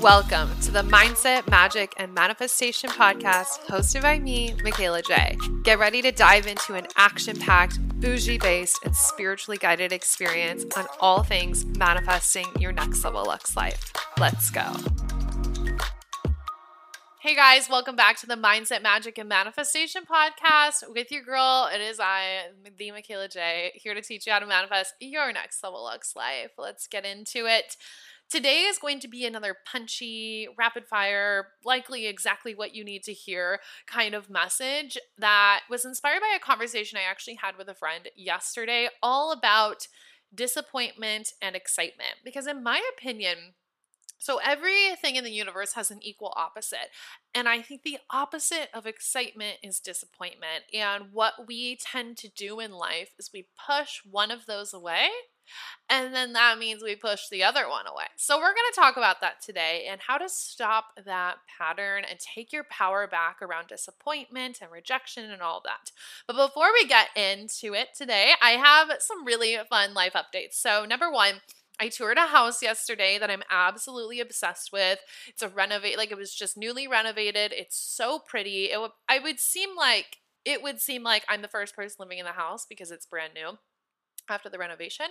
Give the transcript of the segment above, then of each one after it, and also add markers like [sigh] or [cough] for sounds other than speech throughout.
Welcome to the Mindset, Magic, and Manifestation podcast hosted by me, Michaela J. Get ready to dive into an action packed, bougie based, and spiritually guided experience on all things manifesting your next level Lux life. Let's go. Hey guys, welcome back to the Mindset, Magic, and Manifestation podcast with your girl. It is I, the Michaela J, here to teach you how to manifest your next level Lux life. Let's get into it. Today is going to be another punchy, rapid fire, likely exactly what you need to hear kind of message that was inspired by a conversation I actually had with a friend yesterday, all about disappointment and excitement. Because, in my opinion, so everything in the universe has an equal opposite. And I think the opposite of excitement is disappointment. And what we tend to do in life is we push one of those away and then that means we push the other one away. So, we're going to talk about that today and how to stop that pattern and take your power back around disappointment and rejection and all that. But before we get into it today, I have some really fun life updates. So, number one, I toured a house yesterday that I'm absolutely obsessed with. It's a renovate, like it was just newly renovated. It's so pretty. It would, I would seem like it would seem like I'm the first person living in the house because it's brand new after the renovation.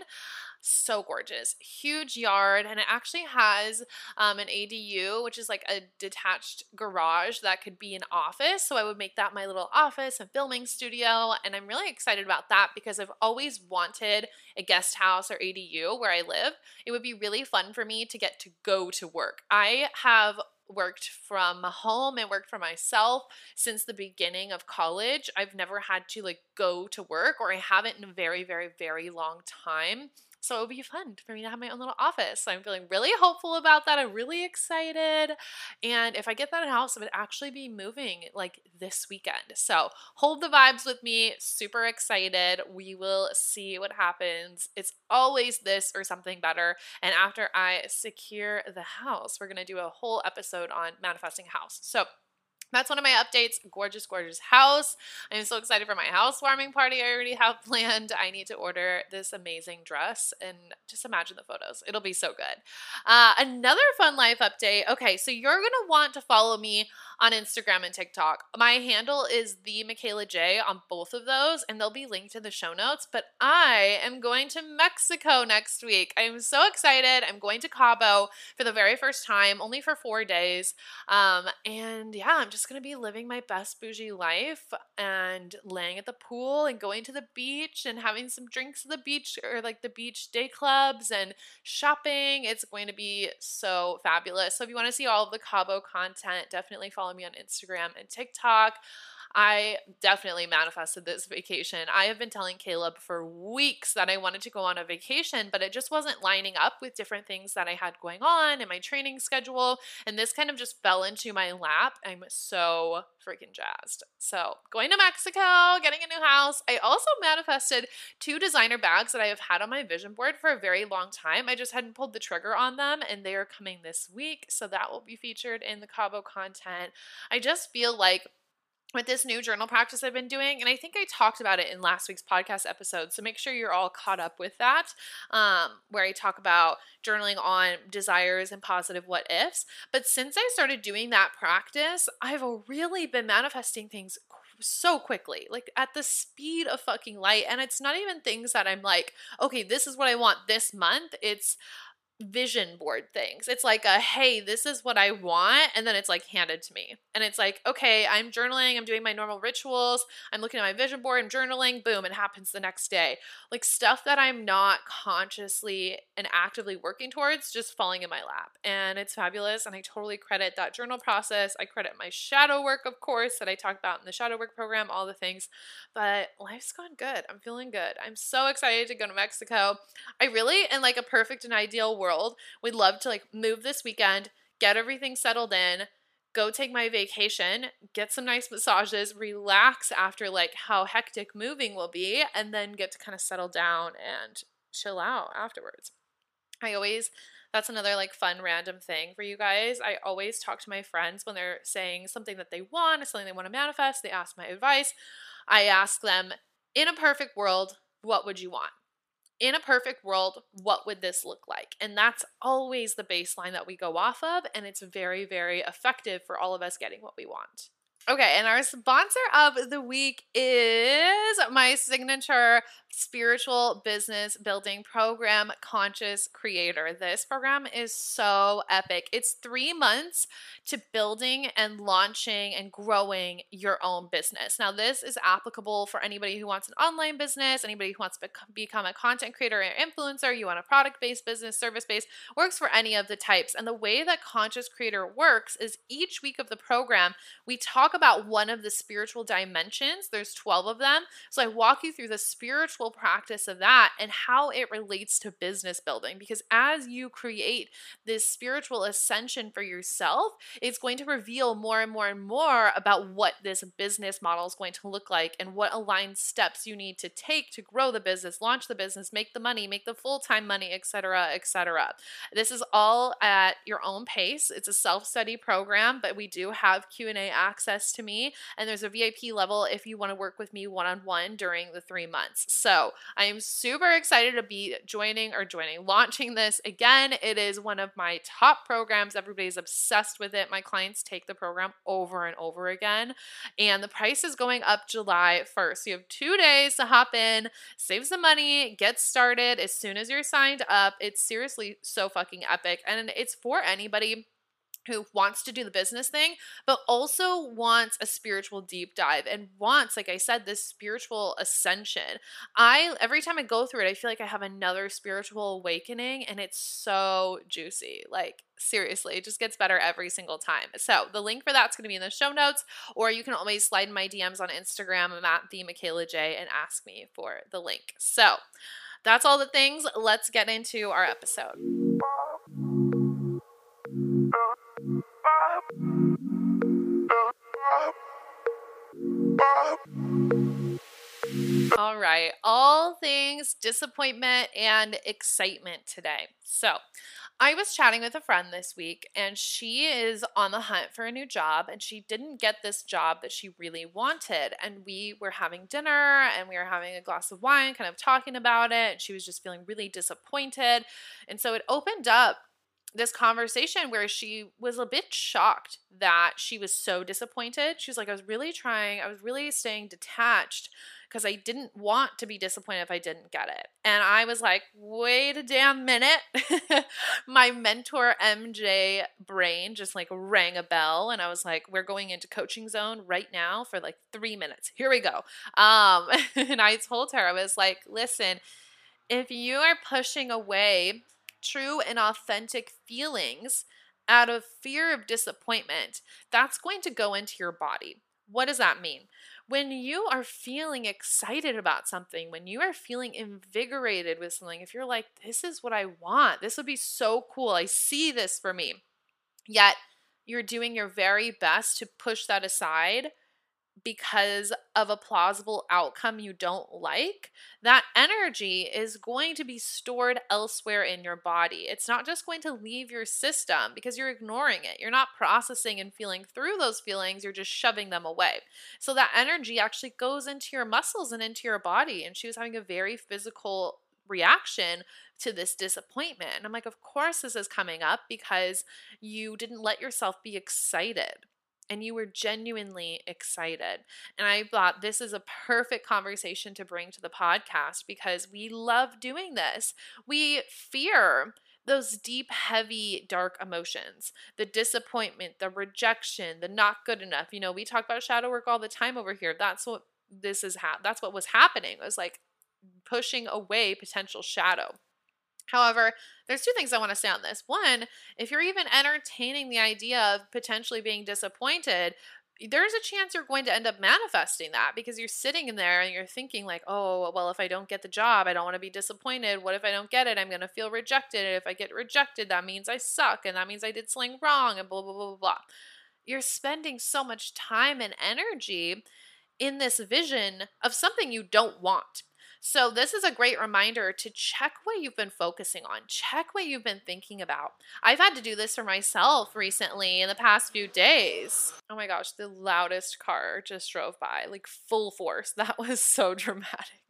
So gorgeous. Huge yard, and it actually has um, an ADU, which is like a detached garage that could be an office. So I would make that my little office and filming studio. And I'm really excited about that because I've always wanted a guest house or ADU where I live. It would be really fun for me to get to go to work. I have worked from home and worked for myself since the beginning of college. I've never had to like go to work or I haven't in a very very very long time. So it would be fun for me to have my own little office. So I'm feeling really hopeful about that. I'm really excited. And if I get that house, it would actually be moving like this weekend. So hold the vibes with me. Super excited. We will see what happens. It's always this or something better. And after I secure the house, we're going to do a whole episode on manifesting a house. So that's one of my updates. Gorgeous, gorgeous house. I'm so excited for my housewarming party I already have [laughs] planned. I need to order this amazing dress and just imagine the photos. It'll be so good. Uh, another fun life update. Okay, so you're going to want to follow me on Instagram and TikTok. My handle is the Michaela J on both of those, and they'll be linked in the show notes. But I am going to Mexico next week. I'm so excited. I'm going to Cabo for the very first time, only for four days. Um, and yeah, I'm just gonna be living my best bougie life and laying at the pool and going to the beach and having some drinks at the beach or like the beach day clubs and shopping. It's going to be so fabulous. So if you want to see all of the Cabo content, definitely follow me on Instagram and TikTok. I definitely manifested this vacation. I have been telling Caleb for weeks that I wanted to go on a vacation, but it just wasn't lining up with different things that I had going on in my training schedule. And this kind of just fell into my lap. I'm so freaking jazzed. So, going to Mexico, getting a new house. I also manifested two designer bags that I have had on my vision board for a very long time. I just hadn't pulled the trigger on them, and they are coming this week. So, that will be featured in the Cabo content. I just feel like with this new journal practice I've been doing, and I think I talked about it in last week's podcast episode. So make sure you're all caught up with that, um, where I talk about journaling on desires and positive what ifs. But since I started doing that practice, I've really been manifesting things so quickly, like at the speed of fucking light. And it's not even things that I'm like, okay, this is what I want this month. It's vision board things. It's like a hey, this is what I want and then it's like handed to me. And it's like, okay, I'm journaling, I'm doing my normal rituals, I'm looking at my vision board, I'm journaling, boom, it happens the next day. Like stuff that I'm not consciously and actively working towards just falling in my lap. And it's fabulous and I totally credit that journal process. I credit my shadow work, of course, that I talked about in the shadow work program, all the things. But life's gone good. I'm feeling good. I'm so excited to go to Mexico. I really in like a perfect and ideal world world. We'd love to like move this weekend, get everything settled in, go take my vacation, get some nice massages, relax after like how hectic moving will be, and then get to kind of settle down and chill out afterwards. I always that's another like fun random thing for you guys. I always talk to my friends when they're saying something that they want, something they want to manifest, they ask my advice. I ask them, in a perfect world, what would you want? In a perfect world, what would this look like? And that's always the baseline that we go off of. And it's very, very effective for all of us getting what we want. Okay, and our sponsor of the week is my signature spiritual business building program, Conscious Creator. This program is so epic. It's three months to building and launching and growing your own business. Now, this is applicable for anybody who wants an online business, anybody who wants to become a content creator or influencer, you want a product based business, service based, works for any of the types. And the way that Conscious Creator works is each week of the program, we talk about one of the spiritual dimensions. There's 12 of them. So I walk you through the spiritual practice of that and how it relates to business building. Because as you create this spiritual ascension for yourself, it's going to reveal more and more and more about what this business model is going to look like and what aligned steps you need to take to grow the business, launch the business, make the money, make the full-time money, etc., etc. This is all at your own pace. It's a self-study program, but we do have Q&A access to me. And there's a VIP level if you want to work with me one on one during the three months. So I am super excited to be joining or joining, launching this again. It is one of my top programs. Everybody's obsessed with it. My clients take the program over and over again. And the price is going up July 1st. So you have two days to hop in, save some money, get started as soon as you're signed up. It's seriously so fucking epic. And it's for anybody who wants to do the business thing, but also wants a spiritual deep dive and wants, like I said, this spiritual ascension. I, every time I go through it, I feel like I have another spiritual awakening and it's so juicy. Like, seriously, it just gets better every single time. So, the link for that's going to be in the show notes, or you can always slide in my DMs on Instagram. I'm at the Michaela J and ask me for the link. So, that's all the things. Let's get into our episode. All right, all things disappointment and excitement today. So, I was chatting with a friend this week, and she is on the hunt for a new job, and she didn't get this job that she really wanted. And we were having dinner and we were having a glass of wine, kind of talking about it. And she was just feeling really disappointed. And so it opened up this conversation where she was a bit shocked that she was so disappointed. She was like, I was really trying, I was really staying detached because I didn't want to be disappointed if I didn't get it. And I was like, wait a damn minute. [laughs] My mentor MJ brain just like rang a bell and I was like, we're going into coaching zone right now for like 3 minutes. Here we go. Um [laughs] and I told her I was like, listen, if you are pushing away true and authentic feelings out of fear of disappointment, that's going to go into your body. What does that mean? When you are feeling excited about something, when you are feeling invigorated with something, if you're like, this is what I want, this would be so cool, I see this for me, yet you're doing your very best to push that aside because of a plausible outcome you don't like, that energy is going to be stored elsewhere in your body. It's not just going to leave your system because you're ignoring it. You're not processing and feeling through those feelings, you're just shoving them away. So that energy actually goes into your muscles and into your body. And she was having a very physical reaction to this disappointment. And I'm like, of course, this is coming up because you didn't let yourself be excited and you were genuinely excited. And I thought this is a perfect conversation to bring to the podcast because we love doing this. We fear those deep, heavy, dark emotions the disappointment, the rejection, the not good enough. You know, we talk about shadow work all the time over here. That's what this is, ha- that's what was happening. It was like pushing away potential shadow. However, there's two things I want to say on this. One, if you're even entertaining the idea of potentially being disappointed, there's a chance you're going to end up manifesting that because you're sitting in there and you're thinking like oh well if i don't get the job i don't want to be disappointed. What if i don't get it? I'm going to feel rejected. If i get rejected that means i suck and that means i did something wrong and blah blah blah blah blah. You're spending so much time and energy in this vision of something you don't want so, this is a great reminder to check what you've been focusing on, check what you've been thinking about. I've had to do this for myself recently in the past few days. Oh my gosh, the loudest car just drove by, like full force. [laughs] That was so dramatic.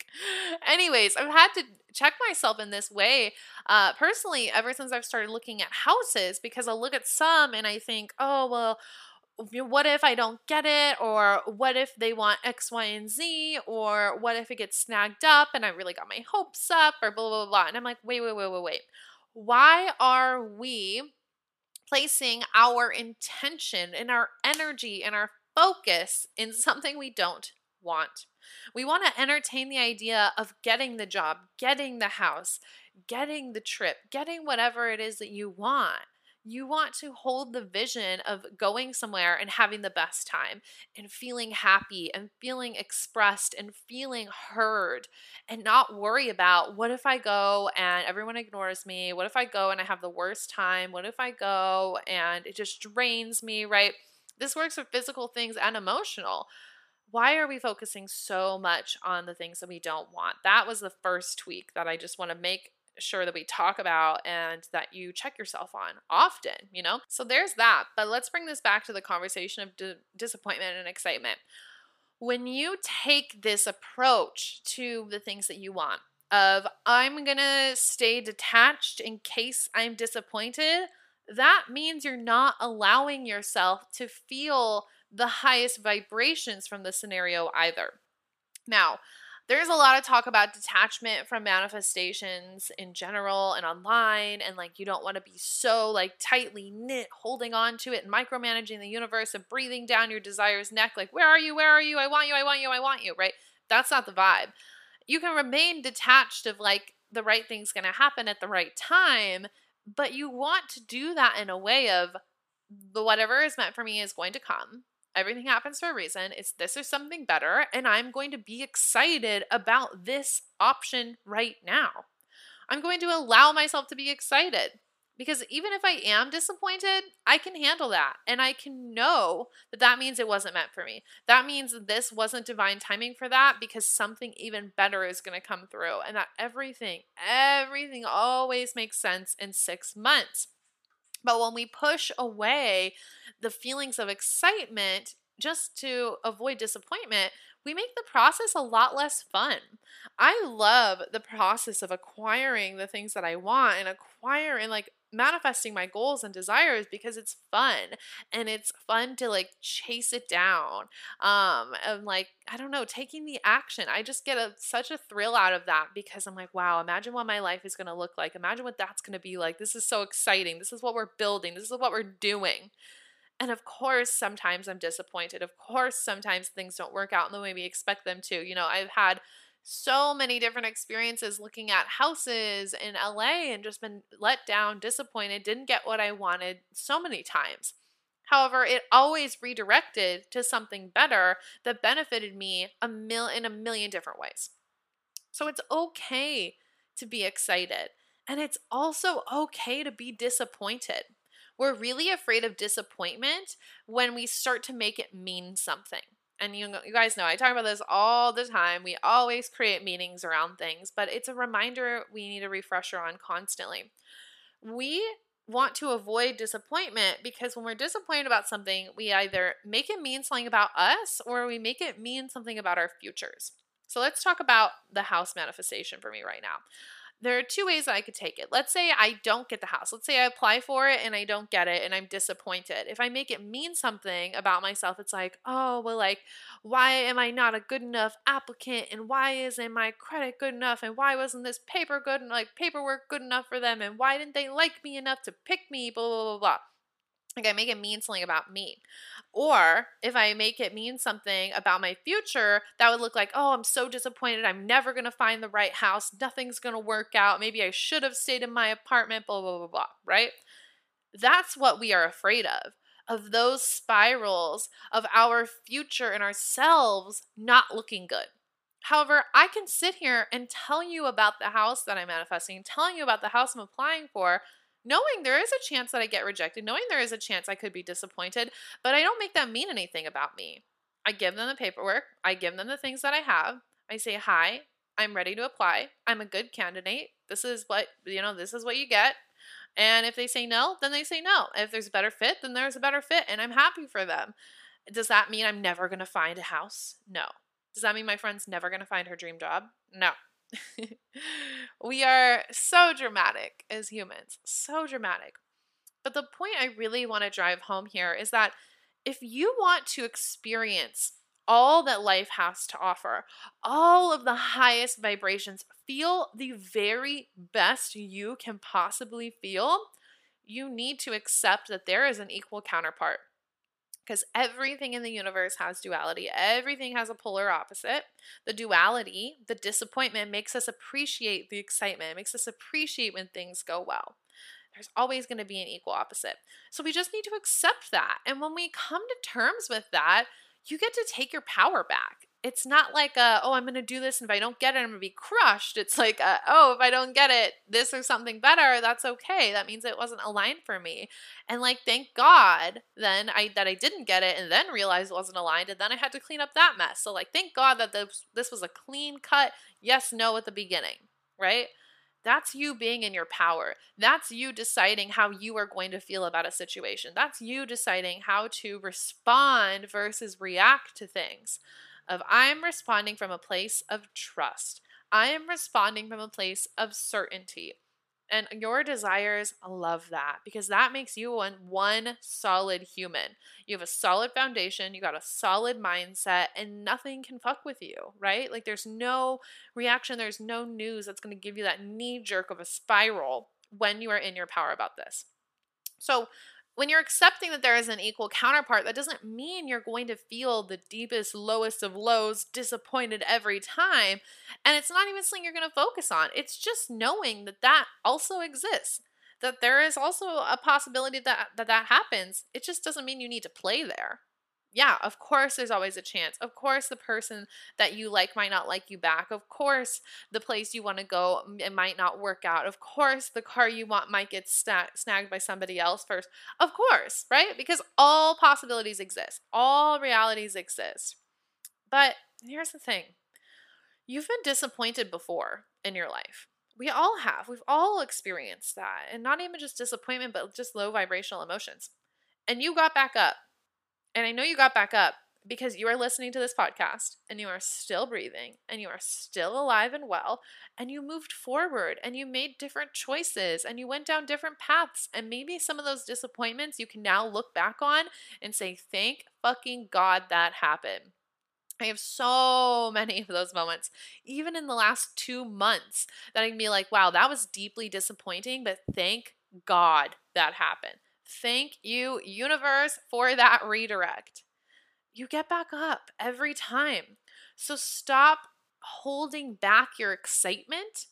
Anyways, I've had to check myself in this way uh, personally ever since I've started looking at houses because I'll look at some and I think, oh, well, what if I don't get it? Or what if they want X, Y, and Z? Or what if it gets snagged up and I really got my hopes up? Or blah, blah, blah, blah. And I'm like, wait, wait, wait, wait, wait. Why are we placing our intention and our energy and our focus in something we don't want? We want to entertain the idea of getting the job, getting the house, getting the trip, getting whatever it is that you want you want to hold the vision of going somewhere and having the best time and feeling happy and feeling expressed and feeling heard and not worry about what if I go and everyone ignores me? What if I go and I have the worst time? What if I go and it just drains me, right? This works for physical things and emotional. Why are we focusing so much on the things that we don't want? That was the first tweak that I just want to make sure that we talk about and that you check yourself on often, you know? So there's that. But let's bring this back to the conversation of d- disappointment and excitement. When you take this approach to the things that you want, of I'm going to stay detached in case I'm disappointed, that means you're not allowing yourself to feel the highest vibrations from the scenario either. Now, there's a lot of talk about detachment from manifestations in general and online and like you don't want to be so like tightly knit holding on to it and micromanaging the universe and breathing down your desire's neck like where are you? Where are you? I want you i want you i want you right? That's not the vibe. You can remain detached of like the right thing's going to happen at the right time but you want to do that in a way of the whatever is meant for me is going to come Everything happens for a reason. It's this or something better, and I'm going to be excited about this option right now. I'm going to allow myself to be excited because even if I am disappointed, I can handle that. And I can know that that means it wasn't meant for me. That means this wasn't divine timing for that because something even better is going to come through. And that everything, everything always makes sense in six months. But when we push away the feelings of excitement just to avoid disappointment, we make the process a lot less fun. I love the process of acquiring the things that I want and acquiring like manifesting my goals and desires because it's fun and it's fun to like chase it down um and like i don't know taking the action. I just get a such a thrill out of that because i'm like wow imagine what my life is going to look like. Imagine what that's going to be like. This is so exciting. This is what we're building. This is what we're doing. And of course, sometimes I'm disappointed. Of course, sometimes things don't work out in the way we expect them to. You know, I've had so many different experiences looking at houses in LA and just been let down, disappointed, didn't get what I wanted so many times. However, it always redirected to something better that benefited me a mil- in a million different ways. So it's okay to be excited. And it's also okay to be disappointed. We're really afraid of disappointment when we start to make it mean something and you, you guys know I talk about this all the time. We always create meanings around things, but it's a reminder we need a refresher on constantly. We want to avoid disappointment because when we're disappointed about something, we either make it mean something about us or we make it mean something about our futures. So let's talk about the house manifestation for me right now there are two ways that I could take it. Let's say I don't get the house. Let's say I apply for it and I don't get it and I'm disappointed. If I make it mean something about myself, it's like, oh, well, like, why am I not a good enough applicant? And why isn't my credit good enough? And why wasn't this paper good and like paperwork good enough for them? And why didn't they like me enough to pick me? Blah, blah, blah, blah. Like I make it mean something about me. Or if I make it mean something about my future, that would look like, oh, I'm so disappointed. I'm never going to find the right house. Nothing's going to work out. Maybe I should have stayed in my apartment, blah, blah, blah, blah, right? That's what we are afraid of, of those spirals of our future and ourselves not looking good. However, I can sit here and tell you about the house that I'm manifesting, telling you about the house I'm applying for, knowing there is a chance that I get rejected, knowing there is a chance I could be disappointed, but I don't make that mean anything about me. I give them the paperwork, I give them the things that I have. I say, "Hi, I'm ready to apply. I'm a good candidate. This is what, you know, this is what you get." And if they say no, then they say no. If there's a better fit, then there's a better fit and I'm happy for them. Does that mean I'm never going to find a house? No. Does that mean my friend's never going to find her dream job? No. [laughs] we are so dramatic as humans, so dramatic. But the point I really want to drive home here is that if you want to experience all that life has to offer, all of the highest vibrations, feel the very best you can possibly feel, you need to accept that there is an equal counterpart. Because everything in the universe has duality, everything has a polar opposite. The duality, the disappointment, makes us appreciate the excitement, it makes us appreciate when things go well. There's always going to be an equal opposite. So we just need to accept that. And when we come to terms with that, you get to take your power back. It's not like, a, oh, I'm going to do this, and if I don't get it, I'm going to be crushed. It's like, a, oh, if I don't get it, this or something better, that's okay. That means it wasn't aligned for me. And like, thank God then I that I didn't get it, and then realized it wasn't aligned, and then I had to clean up that mess. So like, thank God that this this was a clean cut yes no at the beginning, right? That's you being in your power. That's you deciding how you are going to feel about a situation. That's you deciding how to respond versus react to things. Of I'm responding from a place of trust. I am responding from a place of certainty. And your desires love that because that makes you one, one solid human. You have a solid foundation, you got a solid mindset, and nothing can fuck with you, right? Like there's no reaction, there's no news that's to give you that knee jerk of a spiral when you are in your power about this. So, when you're accepting that there is an equal counterpart, that doesn't mean you're going to feel the deepest, lowest of lows, disappointed every time. And it's not even something you're going to focus on. It's just knowing that that also exists, that there is also a possibility that that, that happens. It just doesn't mean you need to play there yeah, of course, there's always a chance. Of course, the person that you like might not like you back. Of course, the place you want to go it might not work out. Of course, the car you want might get snagged by somebody else first. Of course, right? Because all possibilities exist, all realities exist. But here's the thing you've been disappointed before in your life. We all have. We've all experienced that. And not even just disappointment, but just low vibrational emotions. And you got back up and I know you got back up because you are listening to this podcast and you are still breathing and you are still alive and well and you moved forward and you made different choices and you went down different paths and maybe some of those disappointments you can now look back on and say thank fucking god that happened I have so [laughs] many of those moments, even in the last two months, that I can be like, wow, that was deeply disappointing, but thank God that happened. Thank you, universe, for that redirect. You get back up every time. So stop holding back your excitement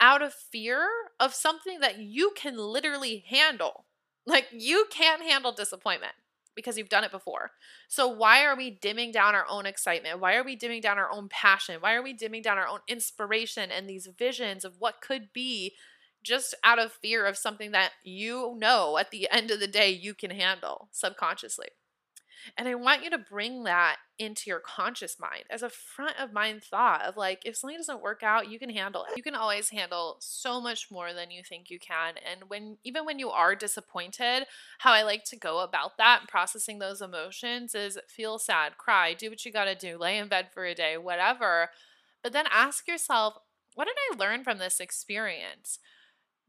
out of fear of something that you can literally handle. Like you can't handle disappointment because you've done it before. So why are we dimming down our own excitement? Why are we dimming down our own passion? Why are we dimming down our own inspiration and these visions of what could be just out of fear of something that you know at the end of the day you can handle subconsciously. And I want you to bring that into your conscious mind as a front of mind thought of like, if something doesn't work out, you can handle it. You can always handle so much more than you think you can. And when, even when you are disappointed, how I like to go about that processing those emotions is feel sad, cry, do what you got to do, lay in bed for a day, whatever. But then ask yourself, what did I learn from this experience?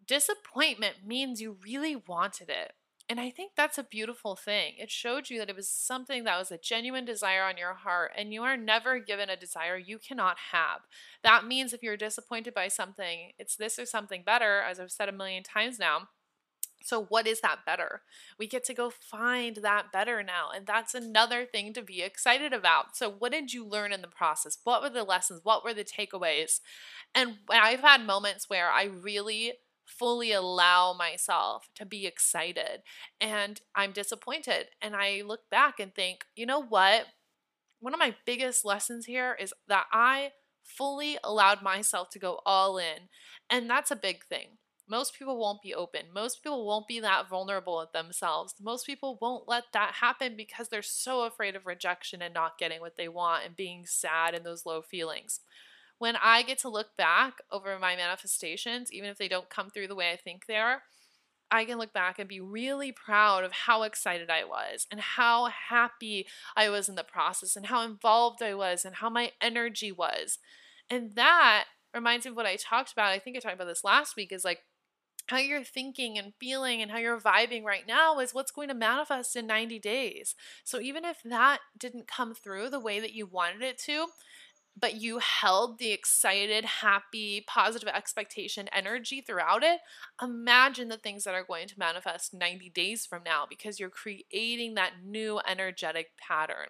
Disappointment means you really wanted it. And I think that's a beautiful thing. It showed you that it was something that was a genuine desire on your heart, and you are never given a desire you cannot have. That means if you're disappointed by something, it's this or something better, as I've said a million times now. So, what is that better? We get to go find that better now. And that's another thing to be excited about. So, what did you learn in the process? What were the lessons? What were the takeaways? And I've had moments where I really fully allow myself to be excited and I'm disappointed. And I look back and think, you know what? One of my biggest lessons here is that I fully allowed myself to go all in. And that's a big thing. Most people won't be open. Most people won't be that vulnerable with themselves. Most people won't let that happen because they're so afraid of rejection and not getting what they want and being sad and those low feelings when I get to look back over my manifestations, even if they don't come through the way I think they are, I can look back and be really proud of how excited I was and how happy I was in the process and how involved I was and how my energy was. And that reminds me of what I talked about. I think I talked about this last week is like how you're thinking and feeling and how you're vibing right now is what's going to manifest in 90 days. So even if that didn't come through the way that you wanted it to, but you held the excited, happy, positive expectation energy throughout it, imagine the things that are going to manifest 90 days from now because you're creating that new energetic pattern.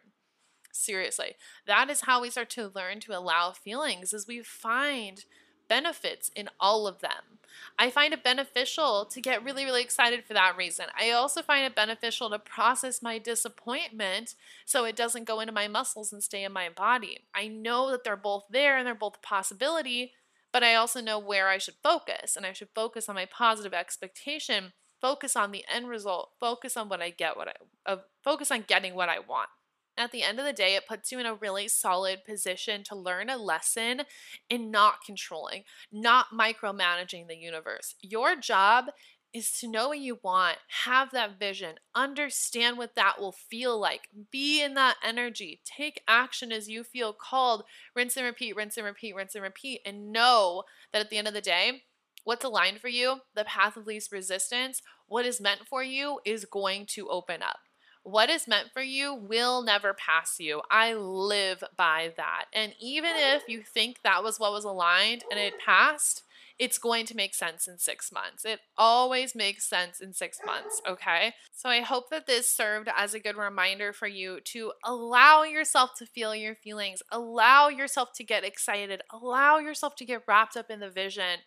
Seriously, that is how we start to learn to allow feelings as we find benefits in all of them. I find it beneficial to get really, really excited for that reason. I also find it beneficial to process my disappointment so it doesn't go into my muscles and stay in my body. I know that they're both there and they're both a possibility, but I also know where I should focus. And I should focus on my positive expectation, focus on the end result, focus on what I get, what I uh, focus on getting what I want. At the end of the day, it puts you in a really solid position to learn a lesson in not controlling, not micromanaging the universe. Your job is to know what you want, have that vision, understand what that will feel like, be in that energy, take action as you feel called, rinse and repeat, rinse and repeat, rinse and repeat, and know that at the end of the day, what's aligned for you, the path of least resistance, what is meant for you is going to open up. What is meant for you will never pass you. I live by that. And even if you think that was what was aligned and it passed, it's going to make sense in six months. It always makes sense in six months, okay? So I hope that this served as a good reminder for you to allow yourself to feel your feelings, allow yourself to get excited, allow yourself to get wrapped up in the vision.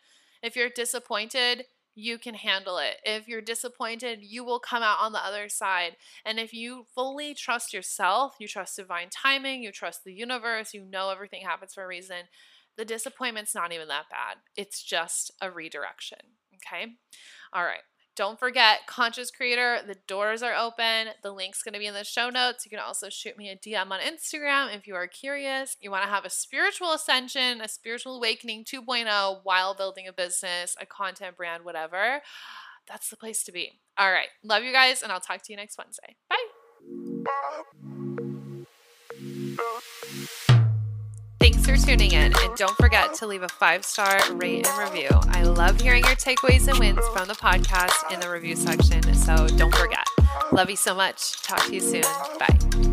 If you're disappointed, you can handle it. If you're disappointed, you will come out on the other side. And if you fully trust yourself, you trust divine timing, you trust the universe, you know everything happens for a reason, the disappointment's not even that bad. It's just a redirection. Okay. All right. Don't forget, Conscious Creator, the doors are open. The link's going to be in the show notes. You can also shoot me a DM on Instagram if you are curious. You want to have a spiritual ascension, a spiritual awakening 2.0 while building a business, a content brand, whatever. That's the place to be. All right. Love you guys, and I'll talk to you next Wednesday. Bye. For tuning in, and don't forget to leave a five star rate and review. I love hearing your takeaways and wins from the podcast in the review section, so don't forget. Love you so much. Talk to you soon. Bye.